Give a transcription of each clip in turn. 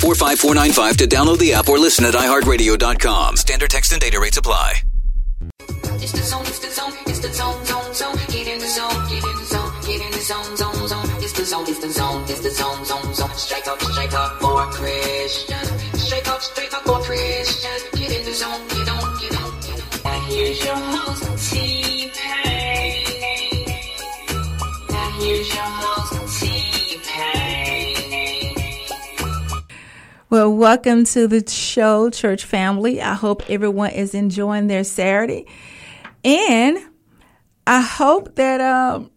45495 to download the app or listen at iHeartRadio.com. Standard text and data rates apply. It's the zone, it's the zone, it's the zone, zone, zone. Get in the zone, get in the zone, get in the zone, zone, zone. It's the zone, it's the zone, it's the zone, zone, zone. Straight up, straight up for Christians. Straight up, straight up for Christians. Get in the zone, get on, get on, get on. Now here's your Well, welcome to the show, church family. I hope everyone is enjoying their Saturday. And I hope that um,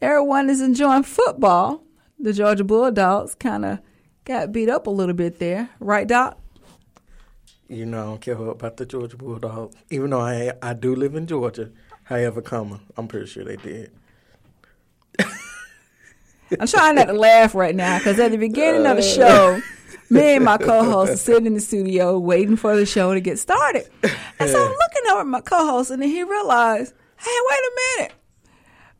everyone is enjoying football. The Georgia Bulldogs kind of got beat up a little bit there. Right, Doc? You know, I don't care about the Georgia Bulldogs. Even though I I do live in Georgia, however, comma, I'm pretty sure they did. I'm trying not to laugh right now because at the beginning of the show, me and my co-host are sitting in the studio waiting for the show to get started. And so I'm looking over at my co-host, and then he realized, "Hey, wait a minute,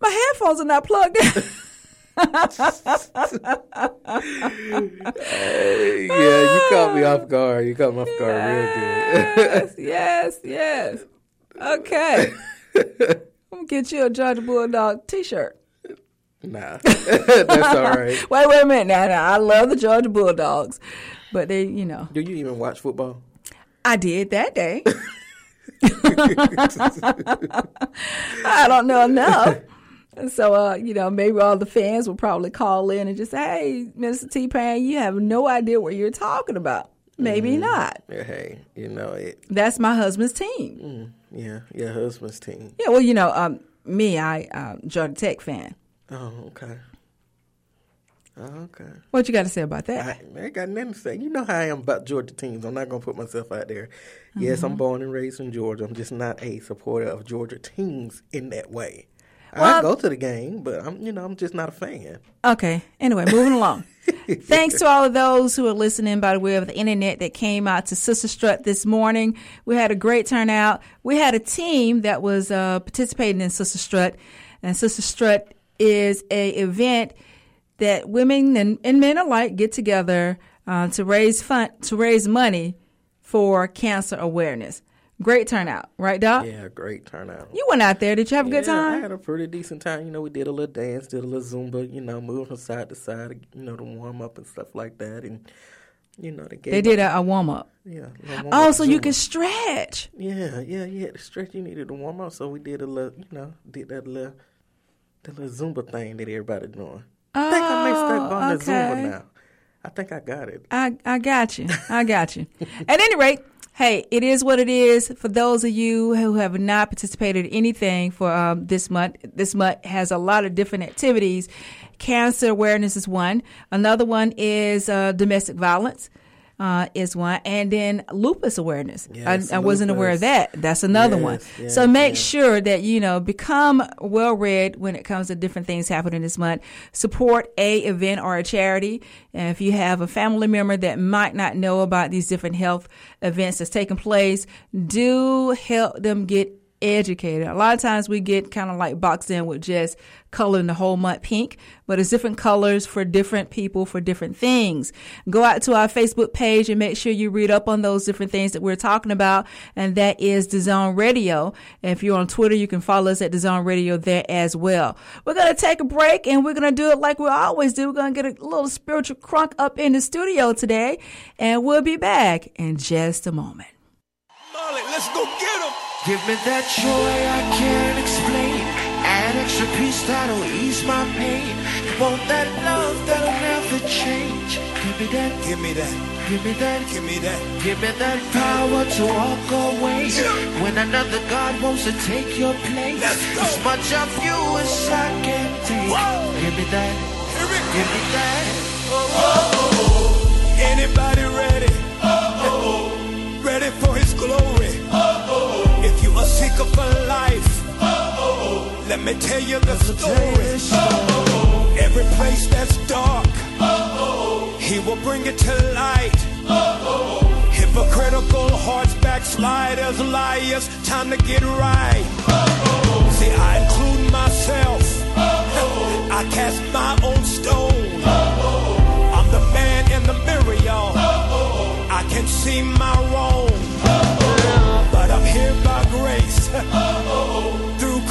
my headphones are not plugged in." Hey, yeah, you caught me off guard. You caught me off guard real good. yes, yes, yes. Okay, I'm gonna get you a Georgia Bulldog T-shirt. Nah, that's all right. Wait, wait a minute. Now, now, I love the Georgia Bulldogs, but they, you know, Do you even watch football? I did that day. I don't know enough. So, uh, you know, maybe all the fans will probably call in and just say, hey, Mr. T Pain, you have no idea what you're talking about. Maybe not. Yeah, hey, you know it. That's my husband's team. Yeah, your husband's team. Yeah, well, you know, um, me, I, um, Georgia Tech fan. Oh, okay. Oh, okay. What you got to say about that? I, I ain't got nothing to say. You know how I am about Georgia teams. I'm not gonna put myself out there. Yes, I'm born and raised in Georgia. I'm just not a supporter of Georgia teams in that way. I go to the game, but I'm you know I'm just not a fan. Okay. Anyway, moving along. Thanks to all of those who are listening by the way of the internet that came out to Sister Strut this morning. We had a great turnout. We had a team that was uh, participating in Sister Strut, and Sister Strut is a event that women and, and men alike get together uh, to raise fund to raise money for cancer awareness. Great turnout, right, Doc? Yeah, great turnout. You went out there. Did you have a good time? I had a pretty decent time. You know, we did a little dance, did a little Zumba, you know, moving from side to side, you know, to warm up and stuff like that. And, you know, they They did a, a warm up. Yeah. warm Oh, up so you can stretch. Yeah, yeah, yeah. The stretch you needed to warm up, so we did a little, you know, did that little, the little Zumba thing that everybody doing. I think I may start going Oh, to Zumba now. I think I got it. I, I got you. I got you. At any rate, hey, it is what it is. For those of you who have not participated in anything for um, this month, this month has a lot of different activities. Cancer awareness is one. Another one is uh, domestic violence. Uh, is one, and then lupus awareness. Yes, I, I wasn't aware of that. That's another one. Yes, yes, so make yes. sure that you know become well read when it comes to different things happening this month. Support a event or a charity. And if you have a family member that might not know about these different health events that's taking place, do help them get educated. A lot of times we get kind of like boxed in with just coloring the whole month pink, but it's different colors for different people for different things. Go out to our Facebook page and make sure you read up on those different things that we're talking about, and that is Zone Radio. And if you're on Twitter, you can follow us at Zone Radio there as well. We're gonna take a break and we're gonna do it like we always do. We're gonna get a little spiritual crunk up in the studio today, and we'll be back in just a moment. Let's go get him. Give me that joy I can't explain. An extra piece that'll ease my pain. Want that love that'll never change. Give me that, Give me that. give me that, Give me that. give me that power to walk away. When another God wants to take your place. As much of you as I can take. Whoa. Give me that, give me that. oh, oh, oh. Anybody ready? Oh, oh, oh, Ready for his glory? Oh, oh, If you are seeker for life, let me tell you the story. Every place that's dark, he will bring it to light. Hypocritical hearts, backsliders, liars, time to get right. See, I include myself. I cast my own stone. I'm the man in the mirror, y'all. I can see my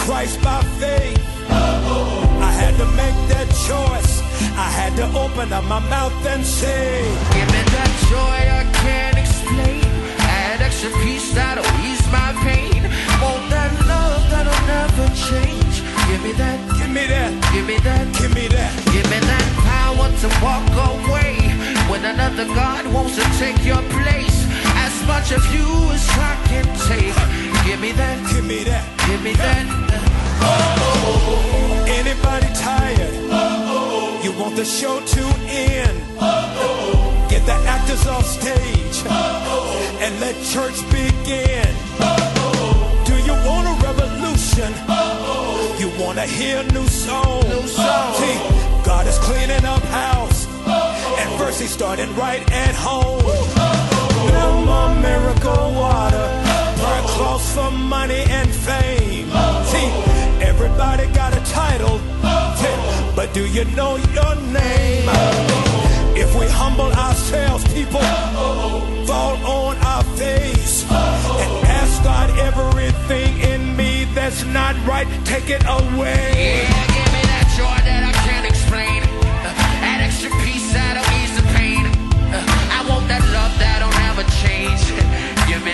Christ by faith. I had to make that choice. I had to open up my mouth and say, Give me that joy I can't explain. Add extra peace that'll ease my pain. Want that love that'll never change. Give me that, Give me that, give me that, give me that. give me that power to walk away. When another God wants to take your place. Much of you as I can take. Give me that, Give me that. give me that. Anybody tired? Oh, You want the show to end? Oh, Get the actors off stage and let church begin. Do you want a revolution? You want to hear new songs? New songs. See, God is cleaning up house, and first He started right at home. No more miracle water, burn clothes for money and fame. See, everybody got a title, but do you know your name? If we humble ourselves, people fall on our face and ask God everything in me that's not right, take it away. Yeah, give me that joy that I can't explain. Uh, that extra peace that'll ease the pain. Uh, I want that love that'll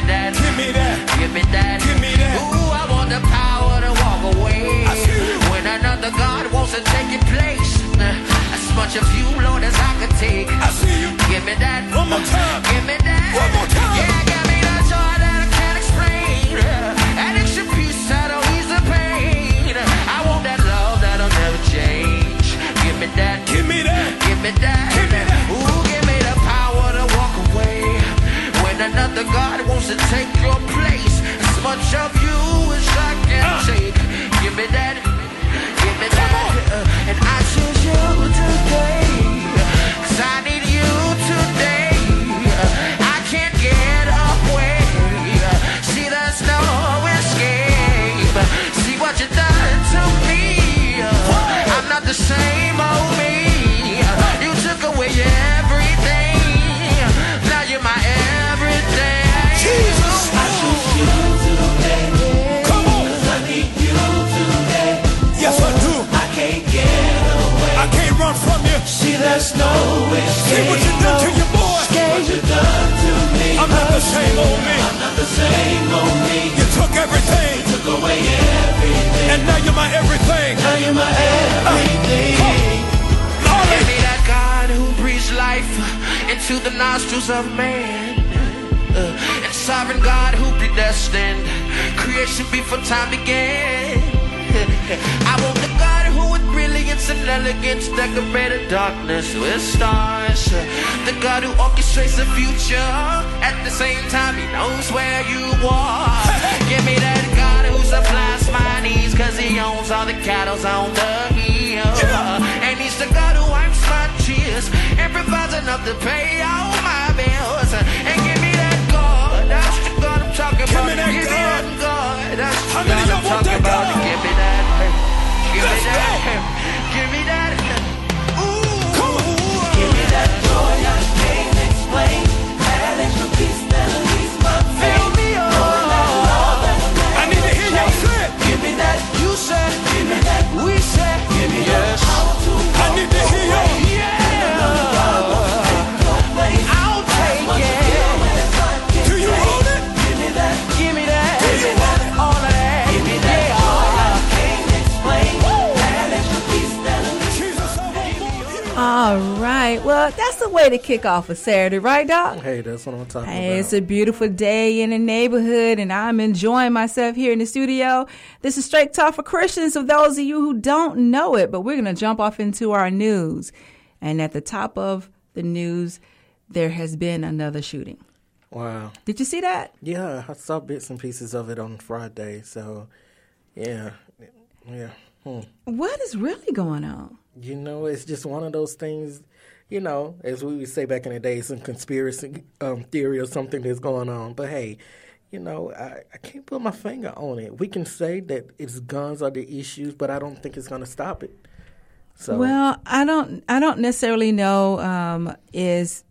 that. Give me that. Give me that. Give me that. Ooh, I want the power to walk away. I. When another God wants to take your place. Uh, as much of you, Lord, as I can take. I see you. Give me that. One more time. Give me that. One more time. Yeah, Give me See, there's no escape. See what you done to your boy. What you done to me. I'm not the same old me. I'm not the same old me. You took everything, Took away everything. and now you're my everything. Now you're my everything. Lord, Give me that God who breathes life into the nostrils of man. Uh, and sovereign God who predestined creation before time began. I want the God and elegance decorated darkness with stars. The God who orchestrates the future at the same time he knows where you are. Give me that God who supplies my needs cause he owns all the cattle on the hill. And he's the God who wipes my tears and provides enough to pay all my bills. And give me that God, that's the God I'm talking Give about. me that give me that God, that's the God I'm talking about. Give me that. Give Let's me that. go. Give me that. Way to kick off a Saturday, right, Doc? Hey, that's what I'm talking Hey, about. it's a beautiful day in the neighborhood, and I'm enjoying myself here in the studio. This is Straight Talk for Christians, of those of you who don't know it, but we're going to jump off into our news. And at the top of the news, there has been another shooting. wow. Did you see that? Yeah, I saw bits and pieces of it on Friday. So, yeah, yeah. Hmm. What is really going on? You know, it's just one of those things. You know, as we would say back in the day, some conspiracy um, theory or something that's going on. But hey, you know, I, I can't put my finger on it. We can say that it's guns are the issues, but I don't think it's going to stop it. So, Well, I don't. I don't necessarily know. Um, is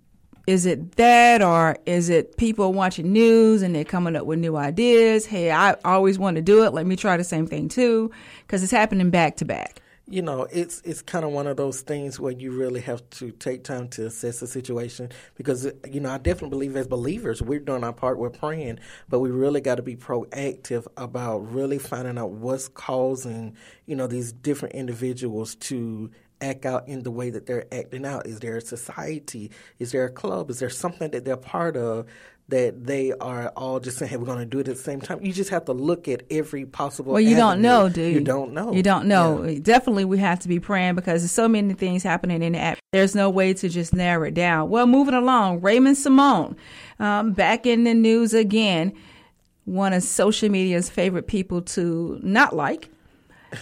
is it that or is it people watching news and they're coming up with new ideas? Hey, I always want to do it. Let me try the same thing too, because it's happening back to back. You know, it's it's kind of one of those things where you really have to take time to assess the situation because you know I definitely believe as believers we're doing our part, we're praying, but we really got to be proactive about really finding out what's causing you know these different individuals to act out in the way that they're acting out. Is there a society? Is there a club? Is there something that they're part of? That they are all just saying, "Hey, we're going to do it at the same time." You just have to look at every possible. Well, you don't know, do you? You don't know. You don't know. Yeah. Definitely, we have to be praying because there's so many things happening in the app. There's no way to just narrow it down. Well, moving along, Raymond Simone, um, back in the news again. One of social media's favorite people to not like.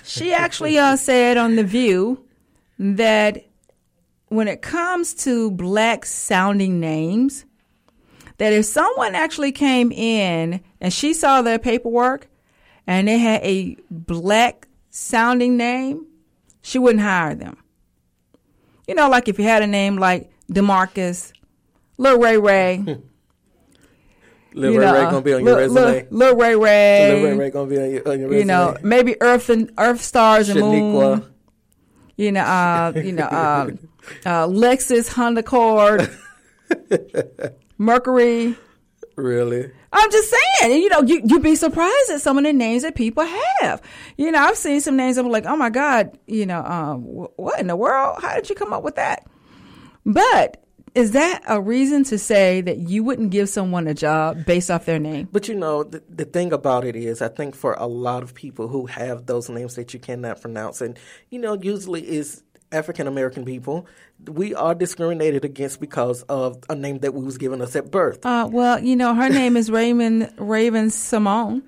She actually uh, said on The View that when it comes to black sounding names, that if someone actually came in and she saw their paperwork and they had a black sounding name, she wouldn't hire them. You know, like if you had a name like Demarcus, Lil Ray Ray. Lil you Ray know, Ray gonna be on your Lil- resume. Lil, Lil Ray Ray. Lil Ray Ray gonna be on your, on your resume. You know, maybe Earth and Earth Stars and Moon. You know, uh, you know, uh, uh, Lexus, Honda Accord, Mercury. Really? I'm just saying, and, you know, you, you'd be surprised at some of the names that people have. You know, I've seen some names I'm like, oh my God, you know, um, what in the world? How did you come up with that? But is that a reason to say that you wouldn't give someone a job based off their name? But you know, the, the thing about it is, I think for a lot of people who have those names that you cannot pronounce, and you know, usually is African American people, we are discriminated against because of a name that we was given us at birth. Uh, well, you know, her name is Raymond Raven Simone.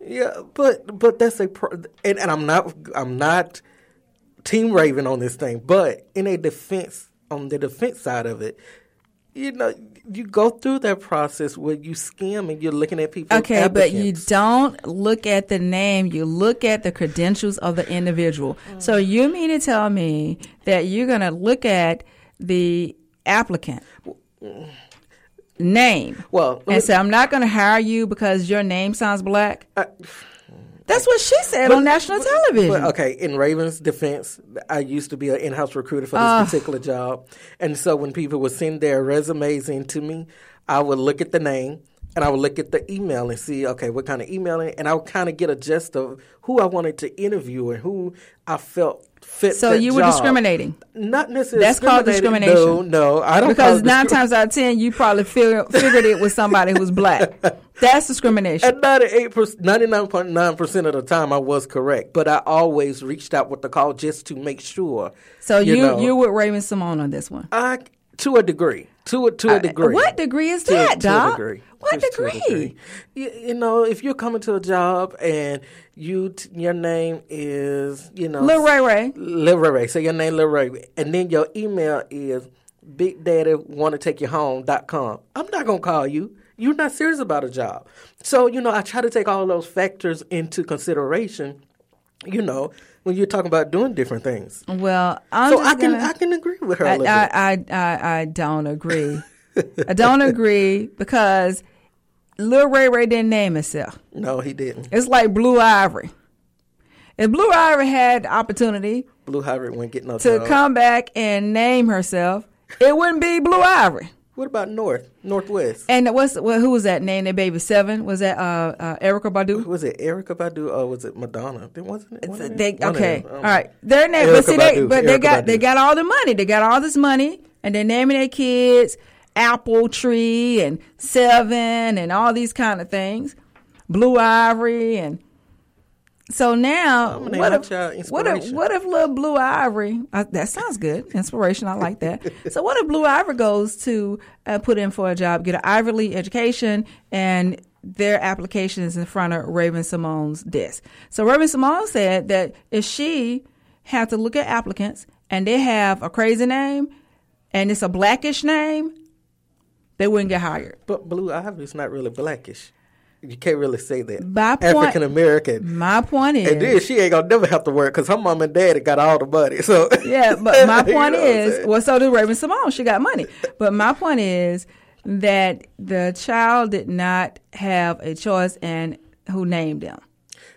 Yeah, but but that's a pro- and, and I'm not I'm not team Raven on this thing, but in a defense on the defense side of it, you know, you go through that process where you skim and you're looking at people. Okay, but you don't look at the name, you look at the credentials of the individual. So you mean to tell me that you're going to look at the applicant name Well, and say, I'm not going to hire you because your name sounds black? Uh, That's what she said on national television. But, okay, in Raven's defense, I used to be an in-house recruiter for this Ah. particular job, and so when people would send their resumes in to me, I would look at the name and I would look at the email and see, okay, what kind of email, and I would kind of get a gist of who I wanted to interview and who I felt fit. So you were job. discriminating. Not necessarily. That's called discrimination. No, no, I don't. because nine times out of ten, you probably figure, figured it was somebody who was black. That's discrimination. At 98 99.9 percent of the time, I was correct, but I always reached out with the call just to make sure. So you know. you with Raymond Simone on this one. I to a degree, to a to a degree. Uh, What degree is To that, to a Doc? degree. What a degree? You, you know, if you're coming to a job and you t- your name is you know Lil Ray Ray. Lil Ray Ray. Say your name Lil Ray, Ray. and then your email is Big Daddy want to take you home dot com. I'm not gonna call you. You're not serious about a job. So you know, I try to take all those factors into consideration. You know, when you're talking about doing different things. Well, I'm so I can gonna, I can agree with her a I, little bit. I, I, I, I don't agree. I don't agree because Lil Ray Ray didn't name himself. No, he didn't. It's like Blue Ivory. If Blue Ivory had the opportunity Blue Hybrid wouldn't get no to job. come back and name herself, it wouldn't be Blue Ivory. What about North, Northwest? And what's well, who was that name? That baby seven was that uh, uh, Erykah Badu? Was it Erykah Badu or was it Madonna? Then wasn't it? one? They, One okay. I all right. Their name, but Erykah see, they, Badu, but they got they got all the money. They got all this money, and they're naming their kids Apple Tree and Seven and all these kind of things, Blue Ivory, and so now name what if what if what if little Blue Ivory? Uh, that sounds good, inspiration. I like that. so what if Blue Ivory goes to uh, put in for a job, get an Ivy League education, and their application is in front of Raven Simone's desk. So Raven Simone said that if she had to look at applicants and they have a crazy name and it's a blackish name, they wouldn't get hired. But Blue Ivory's not really blackish. You can't really say that. My point- African American. My point is, And then she ain't gonna never have to work because her mom and daddy got all the money. So Yeah, but my You know point is, well, so did Raven Simone. She got money. But my point is that the child did not have a choice and who named them.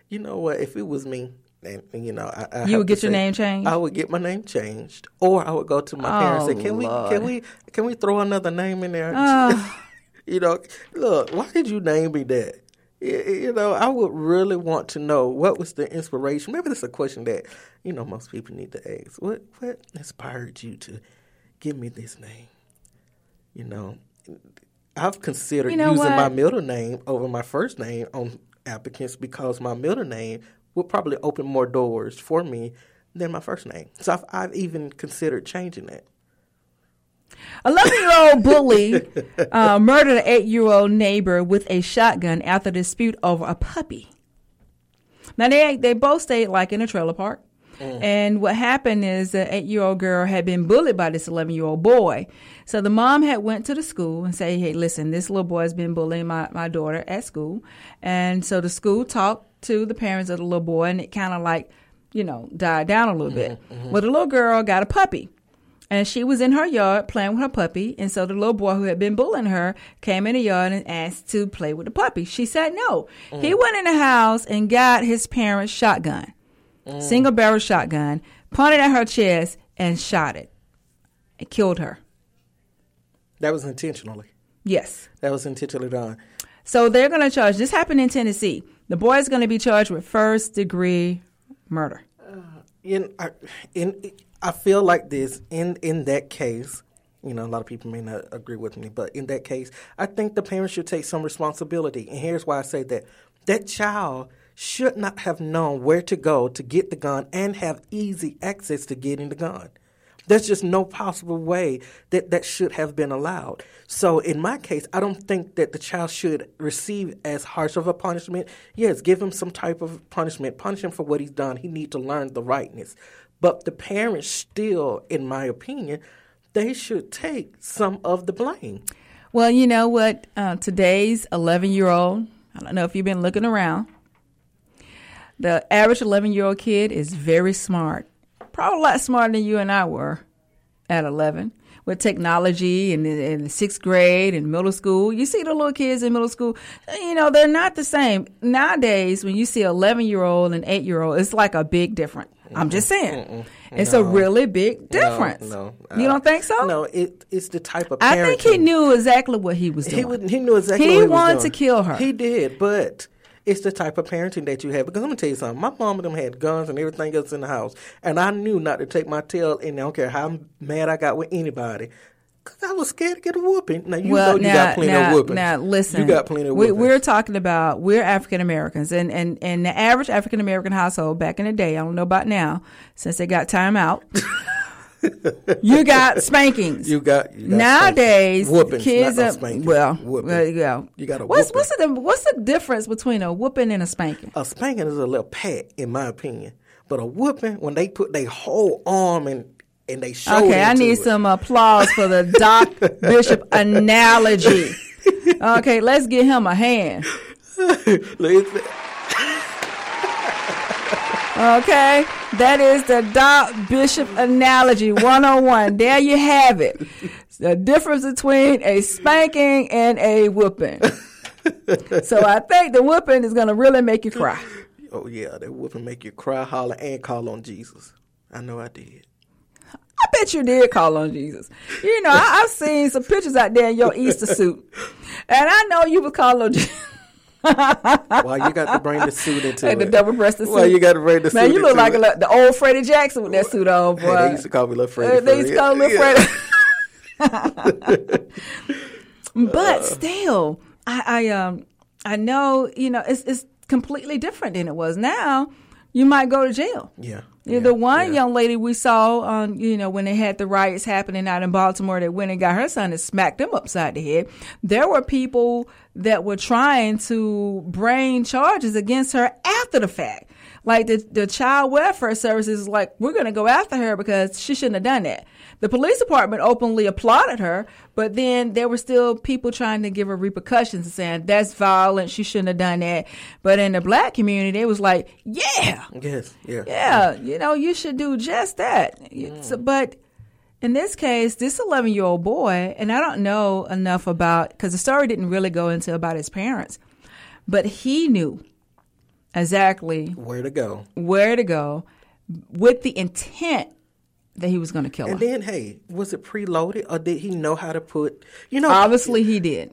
you know what? If it was me, and, and, you know, I, I You would get your say, name changed? I would get my name changed, or I would go to my parents and Oh, say, "Can we, can we, can we throw another name in there?" Oh. you know, look, why did you name me that? You know, I would really want to know what was the inspiration. Maybe that's a question that you know most people need to ask. What what inspired you to give me this name? You know, I've considered You know using my middle name over my first name on applicants because my middle name would probably open more doors for me than my first name. So I've, I've even considered changing that. 11 year old bully uh, murdered an 8 year old neighbor with a shotgun after a dispute over a puppy. Now, they, they both stayed like in a trailer park. Mm. And what happened is the eight year old girl had been bullied by this 11 year old boy. So the mom had went to the school and say, Hey, listen, this little boy has been bullying my, my daughter at school. And so the school talked to the parents of the little boy and it kind of like, you know, died down a little mm-hmm, bit. Mm-hmm. Well, the little girl got a puppy. And she was in her yard playing with her puppy. And so the little boy who had been bullying her came in the yard and asked to play with the puppy. She said no. Mm. He went in the house and got his parents' shotgun, mm. single barrel shotgun, pointed at her chest and shot it and killed her. That was intentionally. Yes. That was intentionally done. So they're going to charge, this happened in Tennessee. The boy is going to be charged with first degree murder. Uh, in I, in I feel like this in in that case, you know, a lot of people may not agree with me, but in that case, I think the parents should take some responsibility. And here's why I say that: that child should not have known where to go to get the gun and have easy access to getting the gun. There's just no possible way that that should have been allowed. So in my case, I don't think that the child should receive as harsh of a punishment. Yes, give him some type of punishment. Punish him for what he's done. He needs to learn the rightness. But the parents still, in my opinion, they should take some of the blame. Well, you know what? Uh, today's 11 year old, I don't know if you've been looking around. The average 11 year old kid is very smart, probably a lot smarter than you and I were at 11 with technology and in, in the sixth grade and middle school. You see the little kids in middle school, you know, they're not the same. Nowadays, when you see 11 year old and 8 year old, it's like a big difference. I'm just saying. It's a really big difference. No, no. You don't think so? No, it, it's the type of. I think he knew exactly what he was doing. He, would, he knew exactly. He what he was wanted to kill her. He did, but it's the type of parenting that you have. Because I'm gonna tell you something. My mom and them had guns and everything else in the house, and I knew not to take my tail. And I don't care how mad I got with anybody. Cause I was scared to get a whooping. Now you well, know you now, got plenty now, of whoopings. now listen. you got plenty of we, whoopings. We're talking about we're African Americans, and and and the average African American household back in the day. I don't know about now, since they got time out. You got spankings. You got, you got Nowadays, whoopings, kids not no well, uh, Whooping. well, yeah. You got a what's whooping. what's the what's the difference between a whooping and a spanking? A spanking is a little pat, in my opinion. But a whooping, when they put their whole arm and and they show Okay, I need it. some applause for the Doc Bishop analogy. Okay, let's give him a hand. Okay, that is the Doc Bishop analogy 101. There you have it. The difference between a spanking and a whooping. So I think the whooping is going to really make you cry. Oh yeah, that whooping make you cry, holler, and call on Jesus. I know I did. I bet you did call on Jesus. You know, I, I've seen some pictures out there in your Easter suit, and I know you would call on Jesus. Why you got to bring the suit into Like the it? double-breasted Why suit. you got to bring the Man, suit you look like a, the old Freddie Jackson with that suit on, boy. Hey, they used to call me Little Freddie. Uh, they used to call him Yeah. Freddie. but still, I, I um I know you know it's it's completely different than it was now. You might go to jail. Yeah. Yeah, the one young lady we saw on, you know, when they had the riots happening out in Baltimore that went and got her son and smacked him upside the head. There were people that were trying to bring charges against her after the fact. Like the, the child welfare services like, we're going to go after her because she shouldn't have done that. The police department openly applauded her, but then there were still people trying to give her repercussions and saying that's violent. She shouldn't have done that. But in the black community, it was like, yeah, Yes, yeah. yeah, you know, you should do just that. You- so- but in this case, this 11 year old boy, and I don't know enough about, because the story didn't really go into about his parents, but he knew exactly Where to go? where to go with the intent that he was going to kill And her. And then, hey, was it preloaded or did he know how to put? You know, Obviously, he did.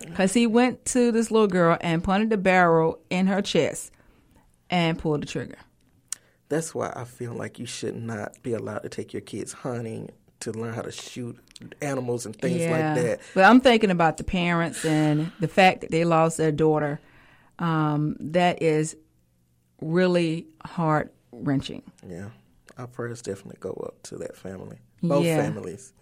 Because he went to this little girl and pointed the barrel in her chest and pulled the trigger. That's why I feel like you should not be allowed to take your kids hunting to learn how to shoot animals and things like that. But I'm thinking about the parents and the fact that they lost their daughter. Um, that is really heart wrenching. Yeah, our prayers definitely go up to that family, both Yeah. both families.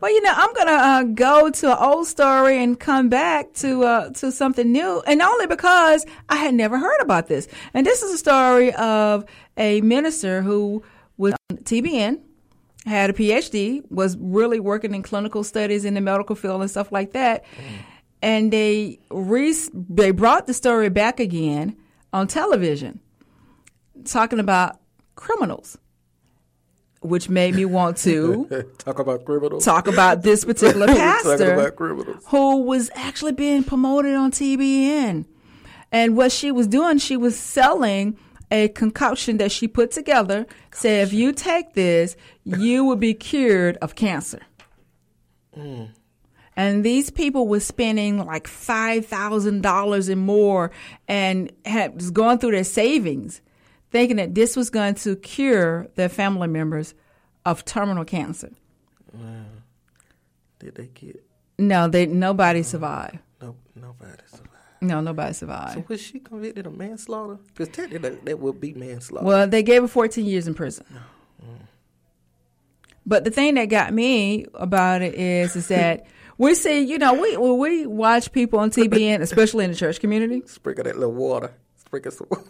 Well, you know, I'm gonna uh, go to an old story and come back to uh, to something new, and only because I had never heard about this. And this is a story of a minister who was on TBN, had a PhD, was really working in clinical studies in the medical field and stuff like that. And they re- they brought the story back again on television, talking about criminals, which made me want to Talk about criminals. talk about this particular pastor who was actually being promoted on TBN. And what she was doing, she was selling a concoction that she put together. Say, if you take this, you will be cured of cancer. Mm. And these people were spending like five thousand dollars and more, and had was going through their savings, thinking that this was going to cure their family members of terminal cancer. Wow. Did they get? No, they nobody survived. No, nobody survived. No, nobody So survived. was she convicted of manslaughter? Because technically that, that would be manslaughter. Well, they gave her 14 years in prison. Oh, mm. But the thing that got me about it is, is that we see, you know, we we watch people on TBN, especially in the church community. Sprinkle that little water. Sprinkle some water.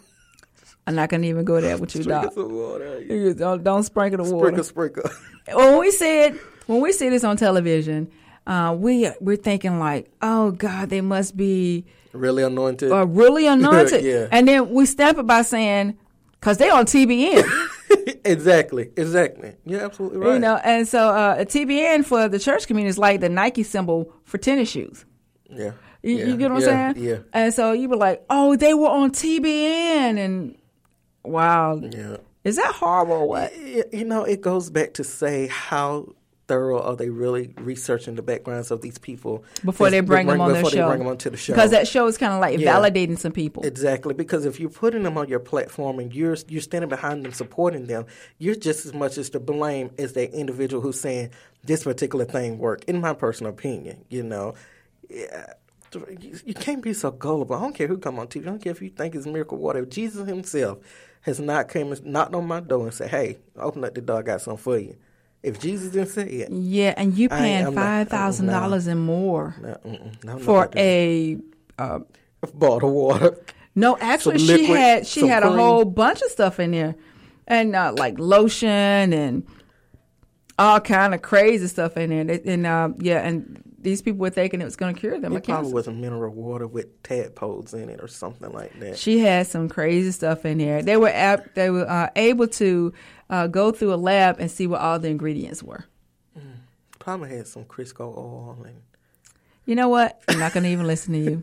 I'm not gonna even go there with you, Sprinkle Doc. some water. Don't, don't sprinkle the water. Sprinkle, sprinkle. when we see it, when we see this on television, uh, we we're thinking like, oh God, they must be really anointed. uh, really anointed. Yeah. And then we stamp it by saying, because they on TBN. exactly, exactly. You're absolutely right. You know, and so uh, a TBN for the church community is like the Nike symbol for tennis shoes. yeah. You, yeah. you get what yeah. I'm saying? Yeah. And so you were like, oh, they were on TBN, and wow, Yeah. is that horrible? Or what? You know, it goes back to say how thorough are they really researching the backgrounds of these people Before they bring them on their before show, bring them onto the show. because that show is kind of like Yeah. validating some people. Exactly, because if you're putting them on your platform and you're you're standing behind them, supporting them, you're just as much as to blame as that individual who's saying this particular thing worked. In my personal opinion, you know, yeah, you, you can't be so gullible. I don't care who come on TV. I don't care if you think it's miracle water. Jesus Himself has not came and knocked on my door and said, "Hey, open up the door. I got something for you." If Jesus didn't say it, yeah, and you paying five thousand dollars and more no, for a. Uh, bottle of water. no, actually, Some she had she had a whole bunch of stuff in there, and uh, like lotion and all kind of crazy stuff in there. They- And uh, yeah, and these people were thinking it was going to cure them It probably was a mineral water with tadpoles in it or something like that. She had some crazy stuff in there. They were ap- they were uh, able to uh, go through a lab and see what all the ingredients were. Probably had some Crisco oil and You know what? I'm not going to even listen to you.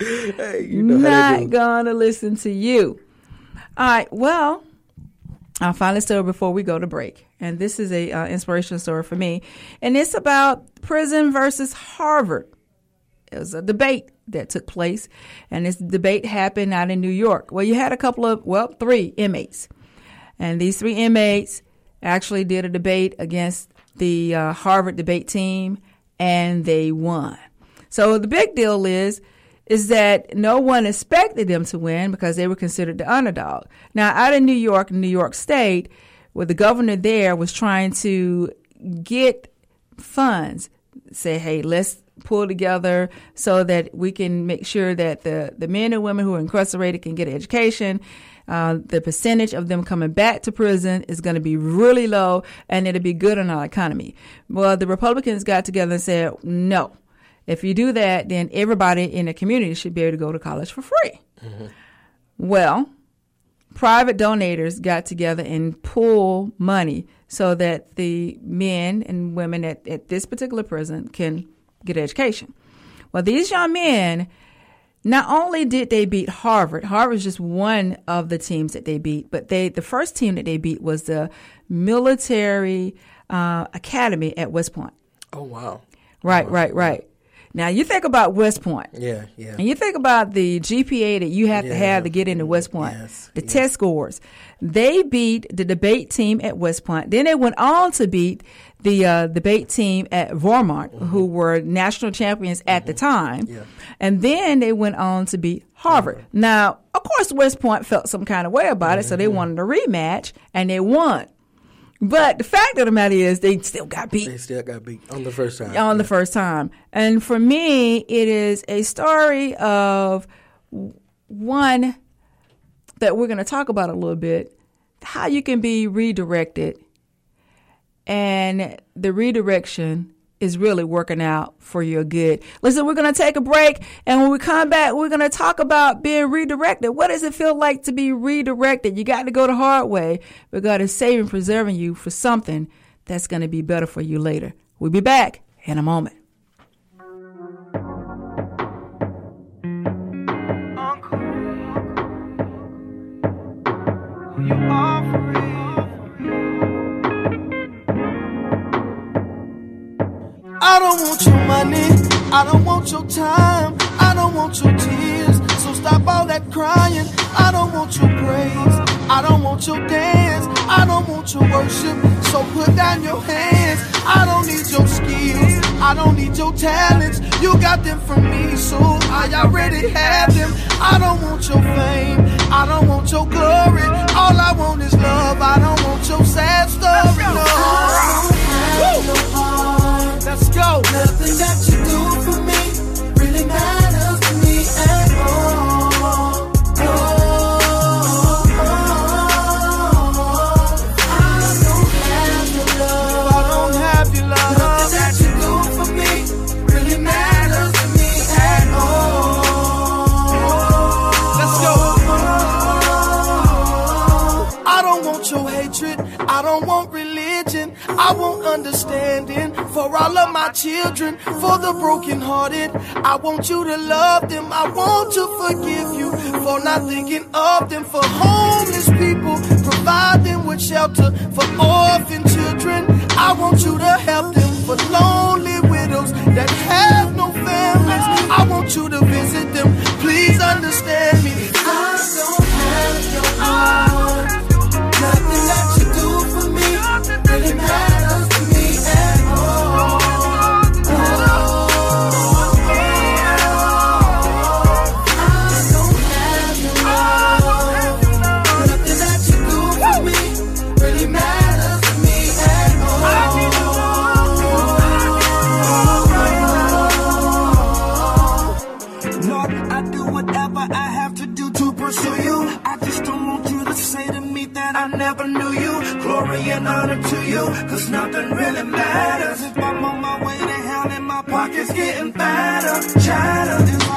hey, you know not going to listen to you. All right. Well, I'll find a story before we go to break. And this is a uh, inspirational story for me. And it's about prison versus Harvard. It was a debate that took place. And this debate happened out in New York. Well, you had a couple of, well, three inmates. And these three inmates actually did a debate against the uh, Harvard debate team, and they won. So the big deal is is that no one expected them to win because they were considered the underdog. Now, out in New York, New York State, where the governor there was trying to get funds say, hey, let's pull together so that we can make sure that the, the men and women who are incarcerated can get education. Uh, the percentage of them coming back to prison is going to be really low and it'll be good on our economy. Well, the Republicans got together and said, no. If you do that, then everybody in the community should be able to go to college for free. Well, private donors got together and pull money so that the men and women at, at this particular prison can get education. Well, these young men, not only did they beat Harvard, Harvard is just one of the teams that they beat, but they the first team that they beat was the military uh, academy at West Point. Oh wow. Right, right, right. Now you think about West Point. Yeah, yeah. And you think about the GPA that you have to have to get into West Point, Yes, the yeah. test scores. They beat the debate team at West Point. Then they went on to beat the uh, debate team at Vermont, mm-hmm. who were national champions at the mm-hmm. time. Yeah. And then they went on to beat Harvard. Mm-hmm. Now, of course, West Point felt some kind of way about it, so they wanted a rematch, and they won. But the fact of the matter is, they still got beat They still got beat on the first time. on the first time. And for me, it is a story of one that we're going to talk about a little bit how you can be redirected, and the redirection is really working out for your good. Listen, we're going to take a break, and when we come back, we're going to talk about being redirected. What does it feel like to be redirected? You got to go the hard way, but God is saving, preserving you for something that's going to be better for you later. We'll be back in a moment. I don't want your money, I don't want your time, I don't want your tears. So stop all that crying. I don't want your praise, I don't want your dance, I don't want your worship. So put down your hands. I don't need your skills, I don't need your talents. You got them from me, so I already have them. I don't want your fame, I don't want your glory. All I want is love. I don't want your sad story. No. Let's go. Nothing that you do for me really matters to me at all. I want understanding for all of my children, for the brokenhearted. I want you to love them. I want to forgive you for not thinking of them. For homeless people, provide them with shelter. For orphan children, I want you to help them. For lonely widows that have no families, I want you to visit them. Please understand me. I don't have your heart. You, cause nothing really matters. If I'm on my way to hell and my pocket's getting fatter, chatter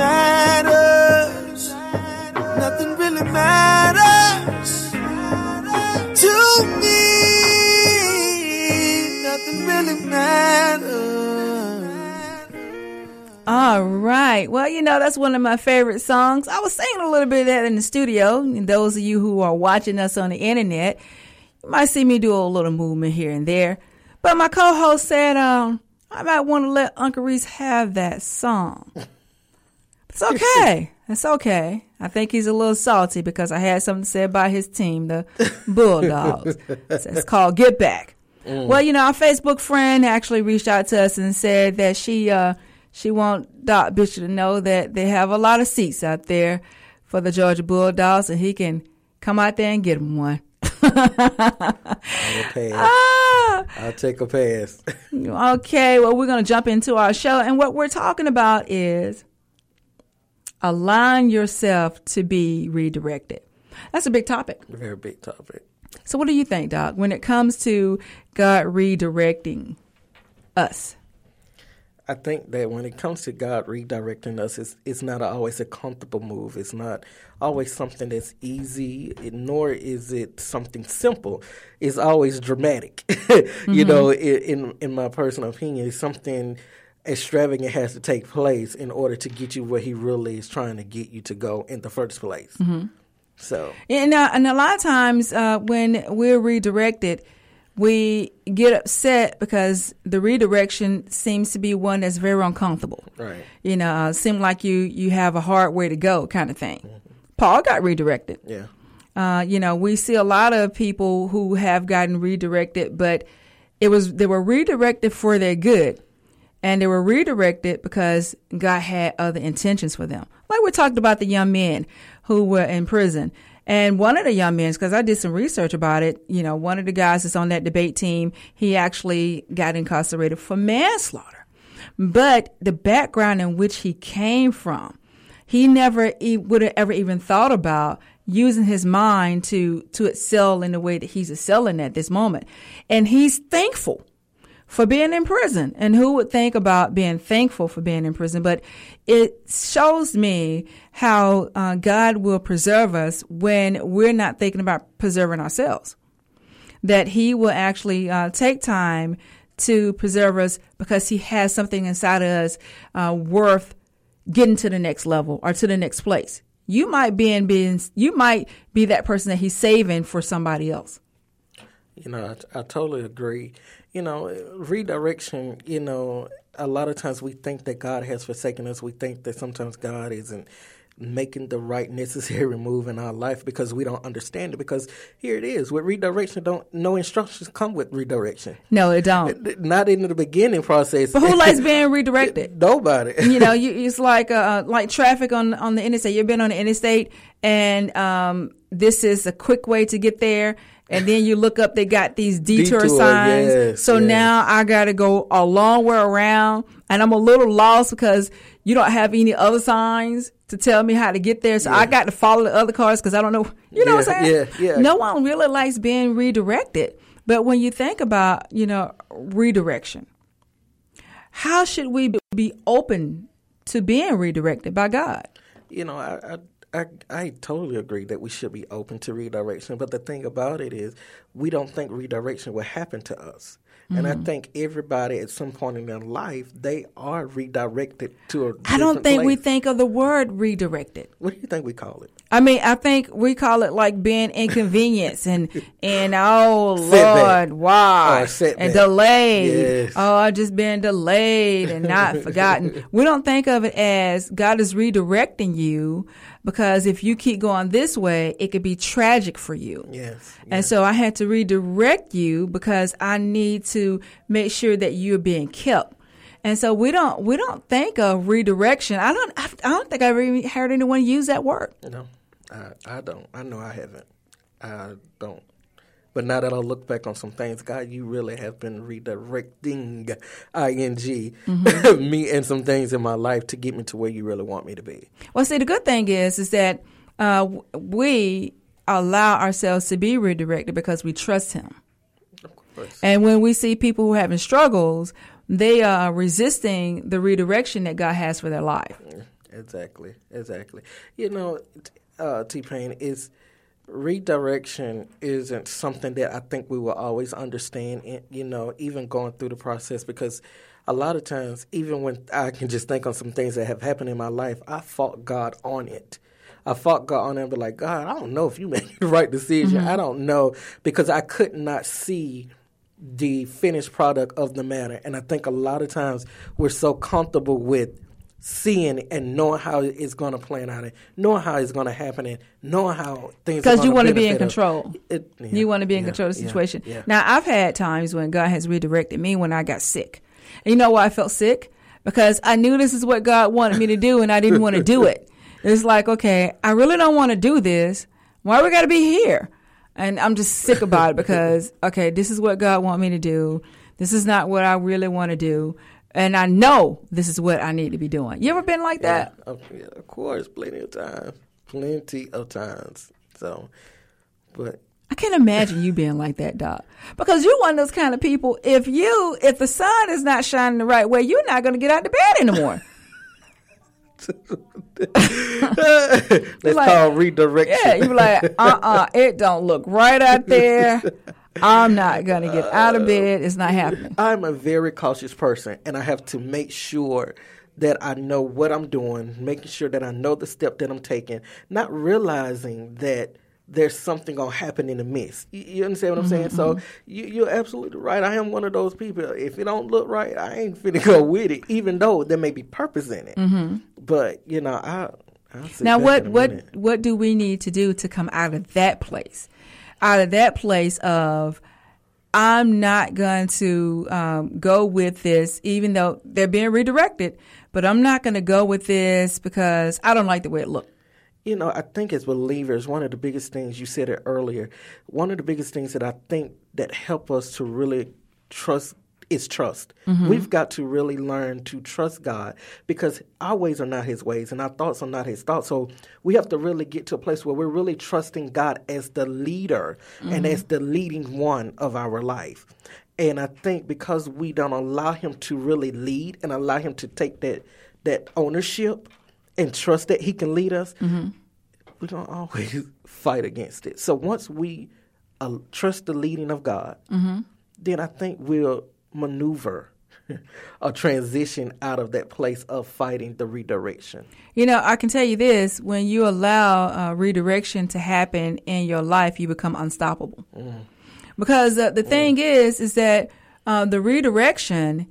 matters. Nothing really matters to me. Nothing really matters. All right. Well, you know, that's one of my favorite songs. I was singing a little bit of that in the studio. And those of you who are watching us on the internet, you might see me do a little movement here and there. But my co host said, um, I might want to let Uncle Reece have that song. It's okay. It's okay. I think he's a little salty because I had something to say about his team, the Bulldogs. It's called Get Back. Well, you know, our Facebook friend actually reached out to us and said that she uh, she want Doc Bishop to know that they have a lot of seats out there for the Georgia Bulldogs, and he can come out there and get him one. Ah! I'll take a pass. Okay, well, we're going to jump into our show. And what we're talking about is align yourself to be redirected. That's a big topic. Very big topic. So, what do you think, Doc, when it comes to God redirecting us? I think that when it comes to God redirecting us, it's, it's not always a comfortable move. It's not always something that's easy, nor is it something simple. It's always dramatic. You mm-hmm. know, in in my personal opinion, it's something extravagant has to take place in order to get you where He really is trying to get you to go in the first place. So And, uh, and a lot of times uh, when we're redirected, we get upset because the redirection seems to be one that's very uncomfortable. Right. You know, uh, seem like you you have a hard way to go, kind of thing. Paul got redirected. yeah, Uh, you know, we see a lot of people who have gotten redirected, but it was they were redirected for their good, and they were redirected because God had other intentions for them. Like we talked about the young men who were in prison, and one of the young men, because I did some research about it, you know, one of the guys that's on that debate team, he actually got incarcerated for manslaughter, but the background in which he came from he never would have ever even thought about using his mind to to excel in the way that he's excelling at this moment. And he's thankful for being in prison and who would think about being thankful for being in prison but it shows me how uh, god will preserve us when we're not thinking about preserving ourselves that he will actually uh, take time to preserve us because he has something inside of us uh, worth getting to the next level or to the next place. You might be in being, you might be that person that he's saving for somebody else. You know, I, I totally agree. You know, redirection, you know, a lot of times we think that God has forsaken us. We think that sometimes God isn't making the right necessary move in our life because we don't understand it. Because here it is with redirection, don't no instructions come with redirection. No, it don't. Not in the beginning process. But who likes being redirected? Nobody. you know, you, it's like uh, like traffic on on the interstate. You've been on the interstate, and um, this is a quick way to get there. And then you look up, they got these detour, Detour, signs. yes, so yes. now I got to go a long way around, and I'm a little lost because you don't have any other signs to tell me how to get there. So I got to follow the other cars because I don't know. You know what I'm saying? yeah, yeah. No one really likes being redirected. But when you think about, you know, redirection, how should we be- be open to being redirected by God? you know, I, I I I totally agree that we should be open to redirection. But the thing about it is, we don't think redirection will happen to us. And Mm-hmm. I think everybody at some point in their life they are redirected to a. I don't think we think of the word redirected. What do you think we call it? I mean, I think we call it like being inconvenienced and and oh. Lord, why and delayed. Yes. Oh, just been delayed and not forgotten. We don't think of it as God is redirecting you because if you keep going this way, it could be tragic for you. Yes. And so I had to redirect you because I need to make sure that you're being kept. And so we don't we don't think of redirection. I don't I, I don't think I've ever heard anyone use that word. No, I, I don't. I know I haven't. I don't. But now that I look back on some things, God, you really have been redirecting, ing, Mm-hmm. me and some things in my life to get me to where you really want me to be. Well, see, the good thing is, is that uh, we allow ourselves to be redirected because we trust Him. course. And when we see people who are having struggles, they are resisting the redirection that God has for their life. Exactly, exactly. You know, uh, T. Payne is redirection isn't something that I think we will always understand. You know, even going through the process because a lot of times, even when I can just think on some things that have happened in my life, I fought God on it. I fought God on it and be like, God, I don't know if you made the right decision. Mm-hmm. I don't know because I could not see the finished product of the matter. And I think a lot of times we're so comfortable with seeing and knowing how it's going to plan out, and knowing how it's going to happen, and knowing how things. because you want to be in control. It, yeah, you want to be in yeah, control of the situation. yeah. Now, I've had times when God has redirected me when I got sick. And you know why I felt sick? Because I knew this is what God wanted me to do, and I didn't want to do it. It's like, okay, I really don't want to do this. Why we got to be here? And I'm just sick about it because, okay, this is what God want me to do. This is not what I really want to do. And I know this is what I need to be doing. You ever been like that? Yeah, of, yeah, of course, plenty of times, plenty of times. So, but I can't imagine you being like that, Doc. Because you're one of those kind of people. If you, if the sun is not shining the right way, you're not going to get out of bed anymore. that's like- called redirection. yeah, you like, uh, uh it don't look right out there. I'm not going to get out of bed. It's not uh, happening. I'm a very cautious person, and I have to make sure that I know what I'm doing, making sure that I know the step that I'm taking, not realizing that there's something gonna happen in the midst. You, you understand what I'm saying? So mm-hmm. you, you're absolutely right. I am one of those people. If it don't look right, I ain't finna go with it, even though there may be purpose in it. Mm-hmm. But you know, I. Now, what what minute. what do we need to do to come out of that place? Out of that place of I'm not going to um, go with this, even though they're being redirected. But I'm not going to go with this because I don't like the way it looked. You know, I think as believers, one of the biggest things you said it earlier. One of the biggest things that I think that help us to really trust is trust. Mm-hmm. We've got to really learn to trust God because our ways are not His ways and our thoughts are not His thoughts. So we have to really get to a place where we're really trusting God as the leader and as mm-hmm. the leading one of our life. And I think because we don't allow Him to really lead and allow Him to take that that ownership and trust that He can lead us, we're going to always fight against it. So once we uh, trust the leading of God, mm-hmm. then I think we'll maneuver a transition out of that place of fighting the redirection. You know, I can tell you this: when you allow uh, redirection to happen in your life, you become unstoppable. Because uh, the thing is, is that uh, the redirection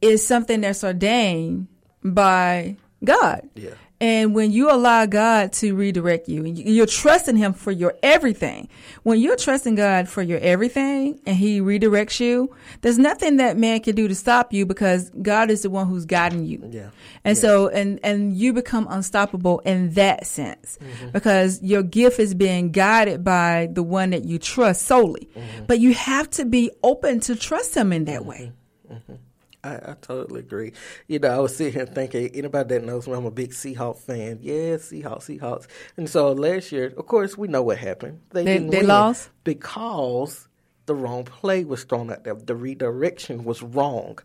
is something that's ordained by God. Yeah. And when you allow God to redirect you, you- you're trusting Him for your everything. When you're trusting God for your everything and He redirects you, there's nothing that man can do to stop you because God is the one who's guiding you. Yeah. And so, and, and you become unstoppable in that sense mm-hmm. because your gift is being guided by the one that you trust solely. Mm-hmm. But you have to be open to trust Him in that mm-hmm. way. I, I totally agree. You know, I was sitting here thinking, anybody that knows me, I'm a big Seahawks fan. Yeah, Seahawks, Seahawks. And so last year, of course, we know what happened. They, They- didn't they lost? because the wrong play was thrown out there. The redirection was wrong.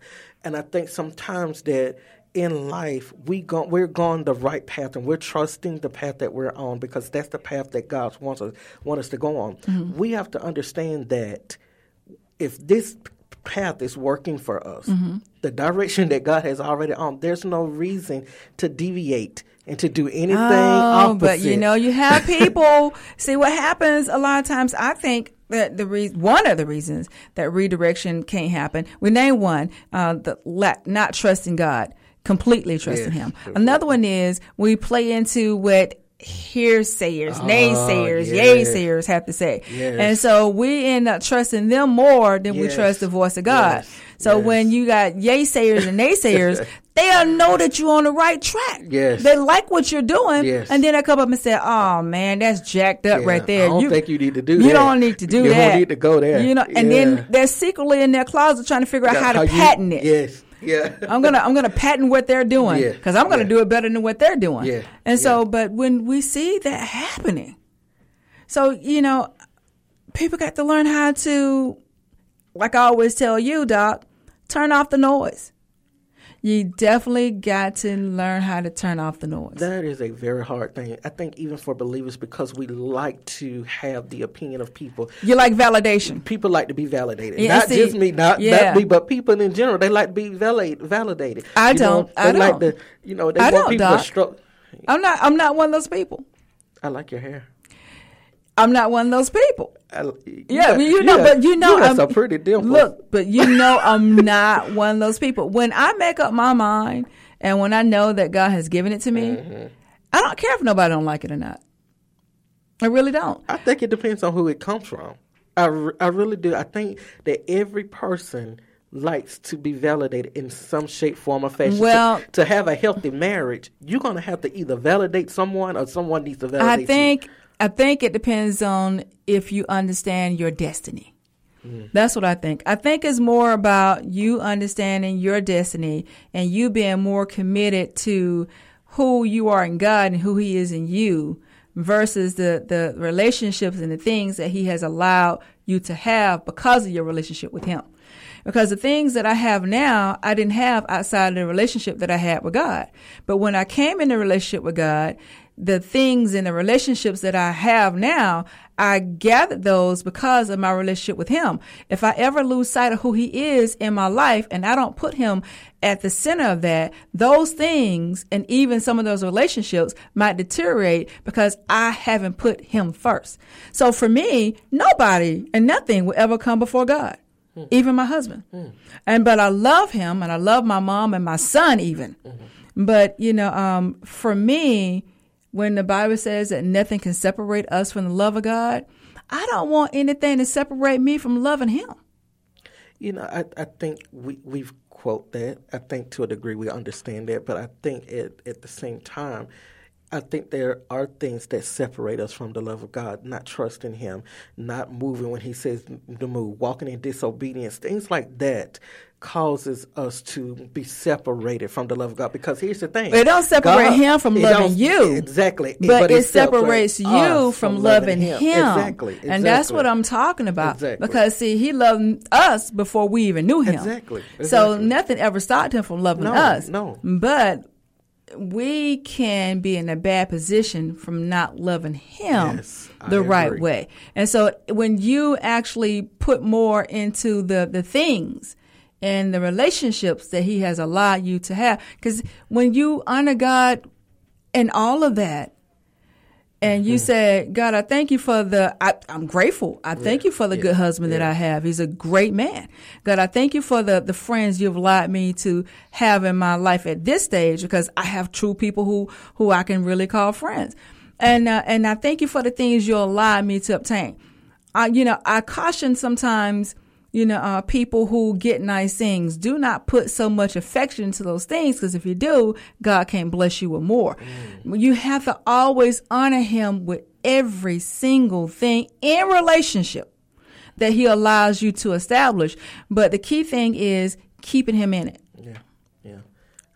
And I think sometimes that in life we go, we're going the right path and we're trusting the path that we're on because that's the path that God wants us want us to go on. Mm-hmm. We have to understand that if this path is working for us, Mm-hmm. the direction that God has already on, there's no reason to deviate and to do anything Oh, opposite. but you know, you have people. see what happens a lot of times. I think that the reason, one of the reasons that redirection can't happen. We name one, uh, the not trusting God, completely trusting Yes, Him. Another one is we play into what hearsayers, naysayers, Ah, yes. yaysayers have to say, Yes. and so we end up trusting them more than we trust the voice of God. Yes. So Yes. when you got yaysayers and naysayers, they'll know that you're on the right track. Yes. They like what you're doing, Yes. and then they come up and say, "Oh man, that's jacked up Yeah, right there." I don't think you need to do You that. don't need to do that. You don't need to go there. You know, and Yeah. then they're secretly in their closet trying to figure out how to you- patent it. Yes. Yeah. I'm gonna I'm gonna patent what they're doing Yeah, because I'm gonna yeah. do it better than what they're doing. Yeah, And so, yeah. but when we see that happening, so you know, people got to learn how to, like I always tell you, Doc, turn off the noise. You definitely got to learn how to turn off the noise. That is a very hard thing. I think even for believers, because we like to have the opinion of people. You like validation. People like to be validated. Yeah, not see, just me, not, yeah. not me, but people in general. They like to be valid, validated. I You don't. I they like don't. like to, you know, they I want don't, people Doc. to stroke. I'm not. I'm not one of those people. I like your hair. I'm not one of those people. I, Yeah, got- you know, got- but you know, got I'm, some pretty. Look, but you know, I'm not one of those people. When I make up my mind, and when I know that God has given it to me, Mm-hmm. I don't care if nobody don't like it or not. I really don't. I think it depends on who it comes from. I, I really do. I think that every person likes to be validated in some shape, form, or fashion. Well- to, have a healthy marriage, you're going to have to either validate someone or someone needs to validate I you. I think it depends on if you understand your destiny. That's what I think. I think it's more about you understanding your destiny and you being more committed to who you are in God and who He is in you versus the, the relationships and the things that He has allowed you to have because of your relationship with Him. Because the things that I have now, I didn't have outside of the relationship that I had with God. But when I came in a relationship with God, the things and the relationships that I have now, I gathered those because of my relationship with Him. If I ever lose sight of who He is in my life and I don't put Him at the center of that, those things and even some of those relationships might deteriorate because I haven't put Him first. So for me, nobody and nothing will ever come before God even my husband. And but I love him and I love my mom and my son even. But you know, um, for me, when the Bible says that nothing can separate us from the love of God, I don't want anything to separate me from loving him. You know, I, I think we, we've quote that. I think to a degree we understand that, but I think at, at the same time, I think there are things that separate us from the love of God, not trusting Him, not moving when He says to move, walking in disobedience, things like that causes us to be separated from the love of God. Because here's the thing: It don't separate God- him from loving you. exactly, But, it separates separates you us from loving him. Exactly, And that's what I'm talking about. Exactly. Because see, he loved us before we even knew him. Exactly, So nothing ever stopped him from loving No, us. no. But we can be in a bad position from not loving him Yes, the right way. And so when you actually put more into the, the things and the relationships that he has allowed you to have, because when you honor God and all of that, and Mm-hmm. you said, God, I thank you for the, I, I'm grateful. I thank you for the yeah, good husband that. I have. He's a great man. God, I thank you for the, the friends you've allowed me to have in my life at this stage because I have true people who, who I can really call friends. And, uh, and I thank you for the things you allowed me to obtain. I, you know, I caution sometimes, you know, uh, people who get nice things, do not put so much affection into those things because if you do, God can't bless you with more. You have to always honor Him with every single thing in relationship that He allows you to establish. But the key thing is keeping Him in it. Yeah, yeah,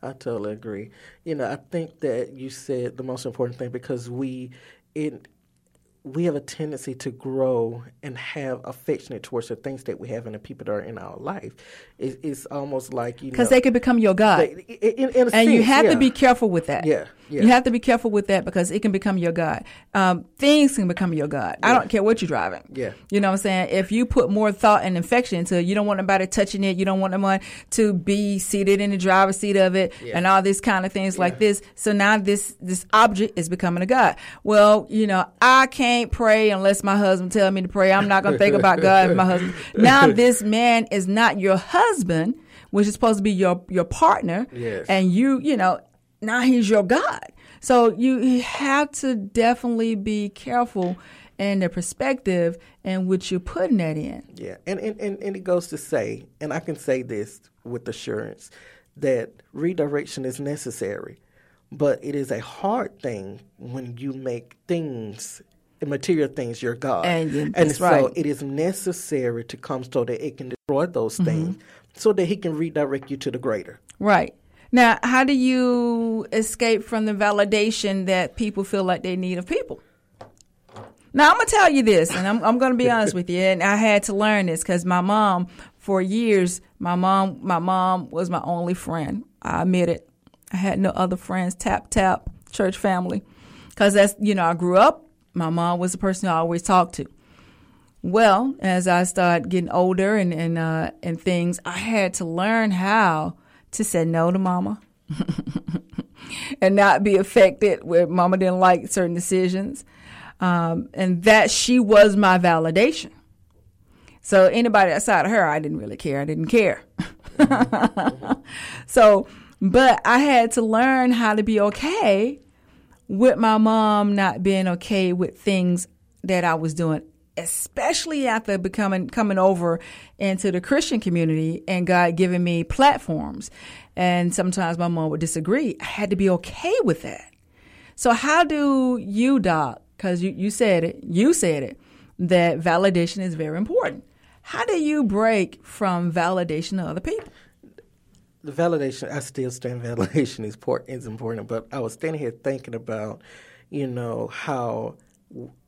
I totally agree. You know, I think that you said the most important thing because we, it, we have a tendency to grow and have affectionate towards the things that we have and the people that are in our life. It, it's almost like you know Because they could become your God. they- in, in and you have yeah. to be careful with that. Yeah, yeah. You have to be careful with that because it can become your God. Um, things can become your God. I don't care what you're driving. Yeah. You know what I'm saying? If you put more thought and affection into it, you don't want nobody touching it. You don't want anyone to be seated in the driver's seat of it and all these kind of things like this. So now this, this object is becoming a God. Well, you know, I can't pray unless my husband tell me to pray. I'm not going to think about God and my husband. Now this man is not your husband, which is supposed to be your, your partner. Yes. And you, you know, now he's your God. So you have to definitely be careful in the perspective and which you're putting that in. Yeah, and, and, and, and it goes to say, and I can say this with assurance, that redirection is necessary, but it is a hard thing when you make things, material things, your God. And and so right. it is necessary to come so that it can destroy those Mm-hmm. things, so that He can redirect you to the greater. Right. Now, how do you escape from the validation that people feel like they need of people? Now, I'm going to tell you this, and I'm, I'm going to be honest with you. And I had to learn this because my mom, for years, my mom, my mom was my only friend. I admit it. I had no other friends. Tap tap church family, because that's you know I grew up. My mom was the person I always talked to. Well, as I started getting older and and uh, and things, I had to learn how to say no to mama, and not be affected where mama didn't like certain decisions, um, and that she was my validation. So anybody outside of her, I didn't really care. I didn't care. so, but I had to learn how to be okay with my mom not being okay with things that I was doing, especially after becoming coming over into the Christian community and God giving me platforms. And sometimes my mom would disagree. I had to be okay with that. So how do you, Doc? Because you, you said it, you said it, that validation is very important. How do you break from validation of other people? the validation, I still stand validation is, port, is important, but I was standing here thinking about, you know, how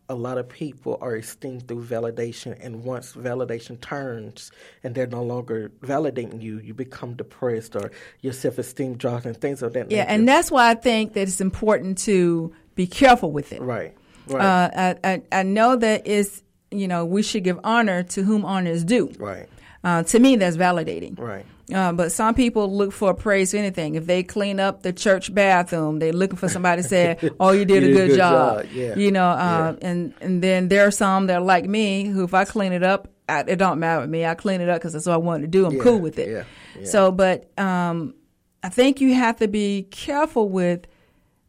a lot of people are esteemed through validation, and once validation turns and they're no longer validating you, you become depressed or your self esteem drops and things of that nature. Yeah, and that's why I think that it's important to be careful with it. right, right, Uh, I, I, I know that it's, you know, we should give honor to whom honor is due. right, Uh, to me, that's validating. right. Uh, but some people look for praise for anything. If they clean up the church bathroom, they're looking for somebody to say, "Oh, you did, a, good job." yeah. You know, uh, and and then there are some that are like me who, if I clean it up, I, it don't matter with me. I clean it up because that's what I wanted to do. I'm Yeah, cool with it. yeah, yeah. So, but um, I think you have to be careful with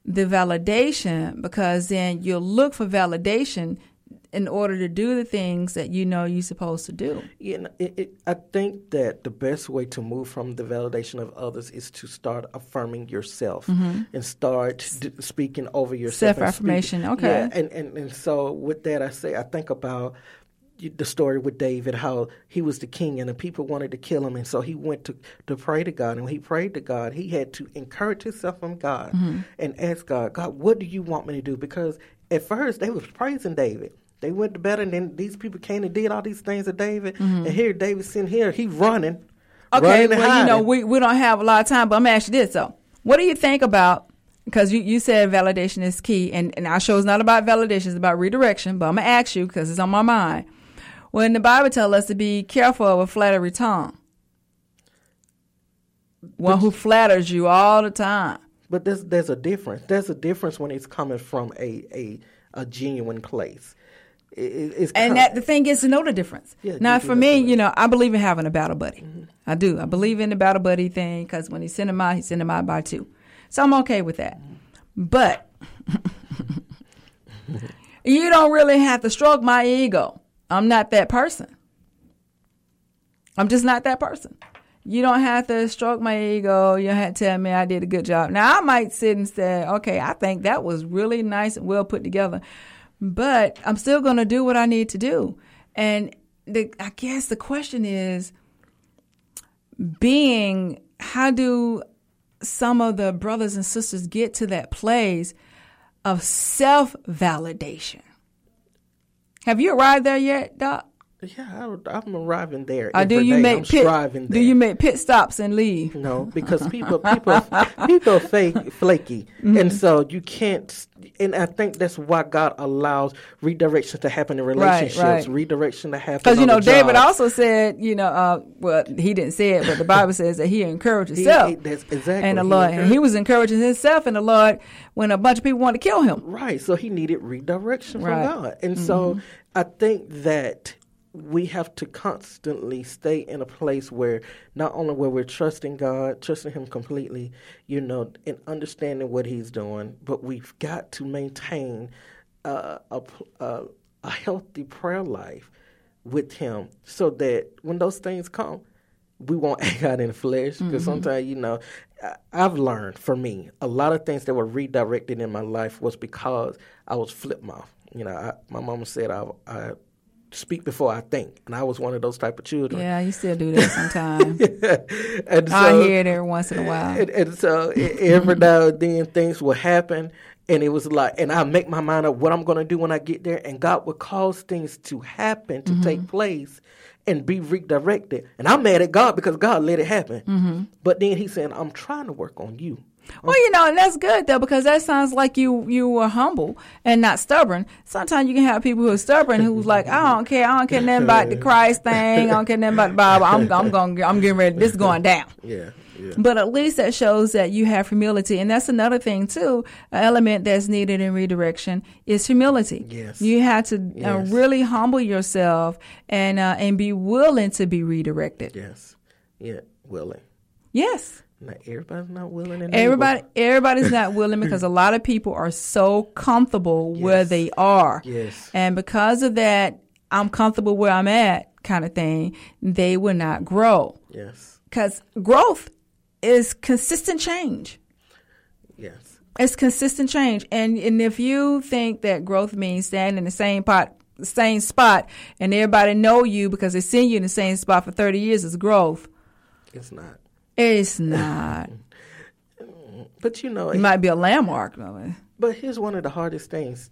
the validation because then you'll look for validation in order to do the things that you know you're supposed to do. You know, it, it, I think that the best way to move from the validation of others is to start affirming yourself mm-hmm. and start d- speaking over yourself. Self-affirmation, okay. Yeah, and, and, and so with that, I say, I think about the story with David, how he was the king and the people wanted to kill him. And so he went to, to pray to God. And when he prayed to God, he had to encourage himself from God mm-hmm. and ask God, God, what do you want me to do? Because at first they was praising David. They went to bed, and then these people came and did all these things to David. And mm-hmm. here, David's sitting here, he running. Okay, running well, you know, we, we don't have a lot of time, but I'm gonna ask you this though. What do you think about because you, you said validation is key and, and our show is not about validation, it's about redirection, but I'm gonna ask you because it's on my mind. When the Bible tells us to be careful of a flattery tongue. One who flatters you all the time. But there's there's a difference. There's a difference when it's coming from a a, a genuine place. It, And that the thing is to know the difference. Yeah, now, for me, you know, I believe in having a battle buddy. Mm-hmm. I do. I believe in the battle buddy thing because when he send him out, he send him out by two. So I'm okay with that. But you don't really have to stroke my ego. I'm not that person. I'm just not that person. You don't have to stroke my ego. You don't have to tell me I did a good job. Now, I might sit and say, okay, I think that was really nice and well put together, but I'm still going to do what I need to do. And the, I guess the question is being, how do some of the brothers and sisters get to that place of self validation? Have you arrived there yet, Doc? Yeah, I, I'm arriving there. Or do you day. make I'm pit? Do you make pit stops and leave? No, because people people people are fake flaky, Mm-hmm. and so you can't. And I think that's why God allows redirection to happen in relationships, right. right. redirection to happen. Because you know, David job. also said, you know, uh, well, he didn't say it, but the Bible says that he encouraged himself. he- that's exactly. and the He Lord, and he was encouraging himself and the Lord when a bunch of people wanted to kill him. Right. So he needed redirection Right. from God. And so I think that we have to constantly stay in a place where not only where we're trusting God, trusting him completely, you know, and understanding what he's doing, but we've got to maintain uh, a, a a healthy prayer life with him so that when those things come, we won't act out in the flesh. Because sometimes you know I- i've learned for me a lot of things that were redirected in my life was because i was flip mouth you know I, my mama said i, I speak before I think, and I was one of those type of children. Yeah, you still do that sometimes. and I hear it every once in a while. and, and so every now and then things will happen, and it was like, and I make my mind up what I'm going to do when I get there, and God will cause things to happen to Mm-hmm. take place and be redirected. And I'm mad at God because God let it happen. Mm-hmm. But then He's saying, I'm trying to work on you. Well, you know, and that's good though because that sounds like you you were humble and not stubborn. Sometimes you can have people who are stubborn who's like, I don't care, I don't care nothing about the Christ thing, I don't care nothing about the Bible. I'm I'm going, I'm getting ready. This is going down. Yeah, yeah. But at least that shows that you have humility, and that's another thing too. An element that's needed in redirection is humility. Yes. you have to uh, really humble yourself and uh, and be willing to be redirected. Yes. Yeah, willing. Yes. Not everybody's not willing. And Everybody, able. everybody's not willing because a lot of people are so comfortable where they are, Yes. and because of that, I'm comfortable where I'm at, kind of thing. They will not grow Yes. because growth is consistent change. Yes. It's consistent change, and and if you think that growth means standing in the same pot, same spot, and everybody know you because they seen you in the same spot for thirty years, is growth. It's not. It's not. But you know, It might be a landmark, though. But here's one of the hardest things: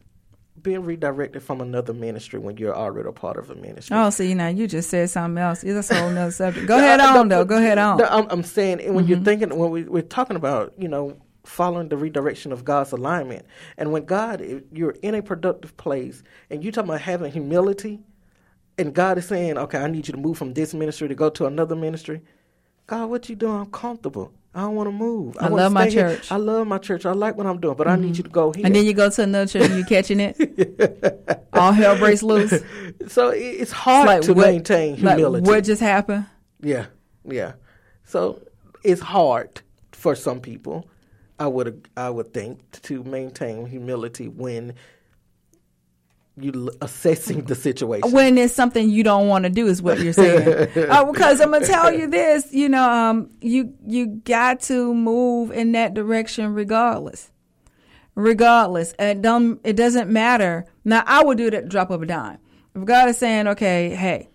being redirected from another ministry when you're already a part of a ministry. Oh, see, now you just said something else. That's a whole nother subject. Go ahead on, though. Go ahead on. No, I'm, I'm saying when Mm-hmm. you're thinking when we, we're talking about you know following the redirection of God's alignment, and when God you're in a productive place, and you're talking about having humility, and God is saying, okay, I need you to move from this ministry to go to another ministry. God, what you doing? I'm comfortable. I don't want to move. I wanna love my here. church. Mm-hmm. I love my church. I like what I'm doing, but I need you to go here. And then you go to another church and you're catching it. All hell breaks loose. It's so it's hard to what- maintain humility. Like what just happened? Yeah, yeah. So it's hard for some people. I would I would think to maintain humility when you assessing the situation. When it's something you don't want to do, is what you're saying. uh, because I'm gonna tell you this, you know, um, you you got to move in that direction regardless. Regardless, it don't it doesn't matter. Now I would do it at the drop of a dime. If God is saying, okay, hey,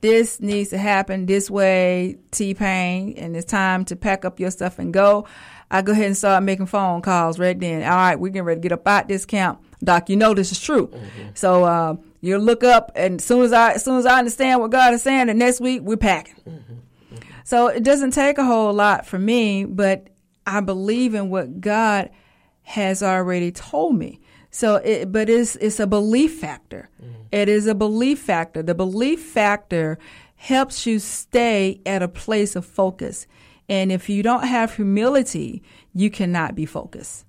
this needs to happen this way, T. Payne, and it's time to pack up your stuff and go. I go ahead and start making phone calls right then. All right, we're getting ready to get up out this camp. Doc, you know this is true. Mm-hmm. So uh, you look up, and as soon as I as soon as I understand what God is saying, the next week we're packing. Mm-hmm. Mm-hmm. So it doesn't take a whole lot for me, but I believe in what God has already told me. So, it, but it's it's a belief factor. It is a belief factor. The belief factor helps you stay at a place of focus. And if you don't have humility, you cannot be focused.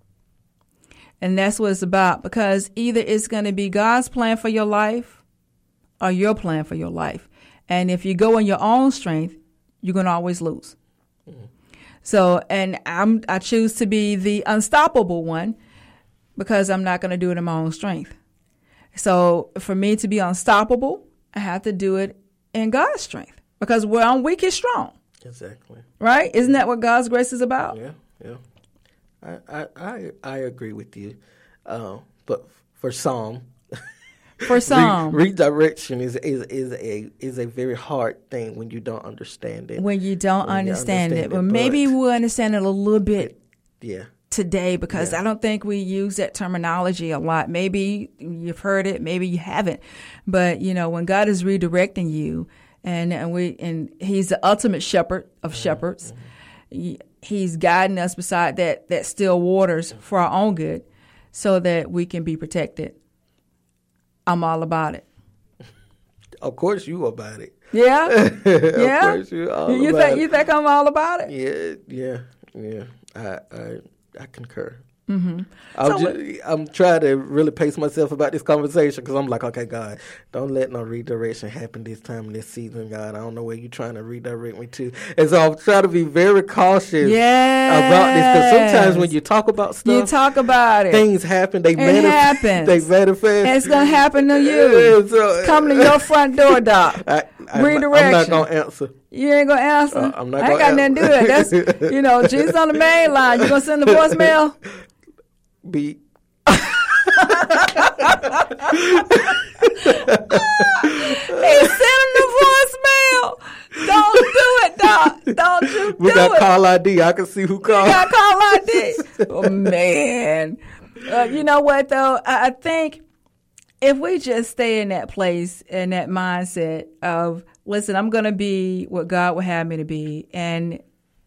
And that's what it's about because either it's going to be God's plan for your life or your plan for your life. And if you go in your own strength, you're going to always lose. Mm-hmm. So, and I'm I choose to be the unstoppable one because I'm not going to do it in my own strength. So, for me to be unstoppable, I have to do it in God's strength because where I'm weak is strong, exactly. right? Isn't that what God's grace is about? Yeah, yeah. I I I, agree with you, uh, but for some, For some, re- redirection is is is a is a very hard thing when you don't understand it. when you don't when you understand, understand it, it, well, maybe we'll understand it a little bit yeah, today because I don't think we use that terminology a lot. Maybe you've heard it, maybe you haven't. But you know, when God is redirecting you and and we and he's the ultimate shepherd of shepherds. He- He's guiding us beside that that still waters for our own good so that we can be protected. I'm all about it. of course you about it. Yeah? yeah. course you all you about think it. you think I'm all about it? Yeah, yeah, yeah. I I, I concur. Mm-hmm. I'm, So ju- I'm trying to really pace myself about this conversation because I'm like, okay, God, don't let no redirection happen this time in this season, God. I don't know where you're trying to redirect me to, and so I'm trying to be very cautious about this because sometimes when you talk about stuff, You talk about it. things happen. They manifest. They manifest. And it's gonna happen to you. So- It's coming to your front door, doc. I, I, Redirection. I'm not gonna answer. You ain't gonna answer. Uh, I'm not I ain't got nothing to do with it. That's you know, Jesus on the main line. You gonna send the voicemail? Be Hey, send them the voicemail. Don't do it, dog. Don't you We do got it. call ID. I can see who called. got call ID. Oh man, uh, you know what though? I, I think if we just stay in that place and that mindset of listen, I'm going to be what God would have me to be, and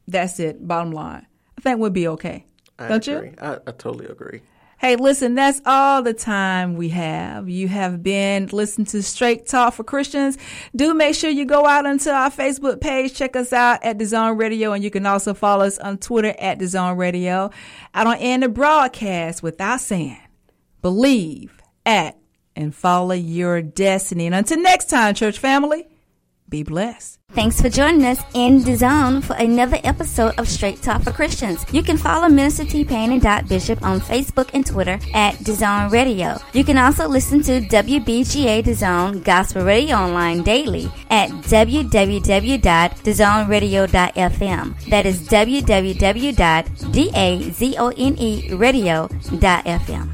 that's it. Bottom line, I think we'll be okay. I Don't agree. you? I, I totally agree. Hey, listen, that's all the time we have. You have been listening to Straight Talk for Christians. Do make sure you go out onto our Facebook page. Check us out at Zone Radio, and you can also follow us on Twitter at Zone Radio. I don't end the broadcast without saying, believe, act, and follow your destiny. And until next time, church family, be blessed. Thanks for joining us in the zone for another episode of Straight Talk for Christians. You can follow Minister T. Payne and Doc Bishop on Facebook and Twitter at The Zone Radio. You can also listen to WBGA The Zone Gospel Radio Online daily at www.thezoneradio.fm. That is www.dazoneradio.fm.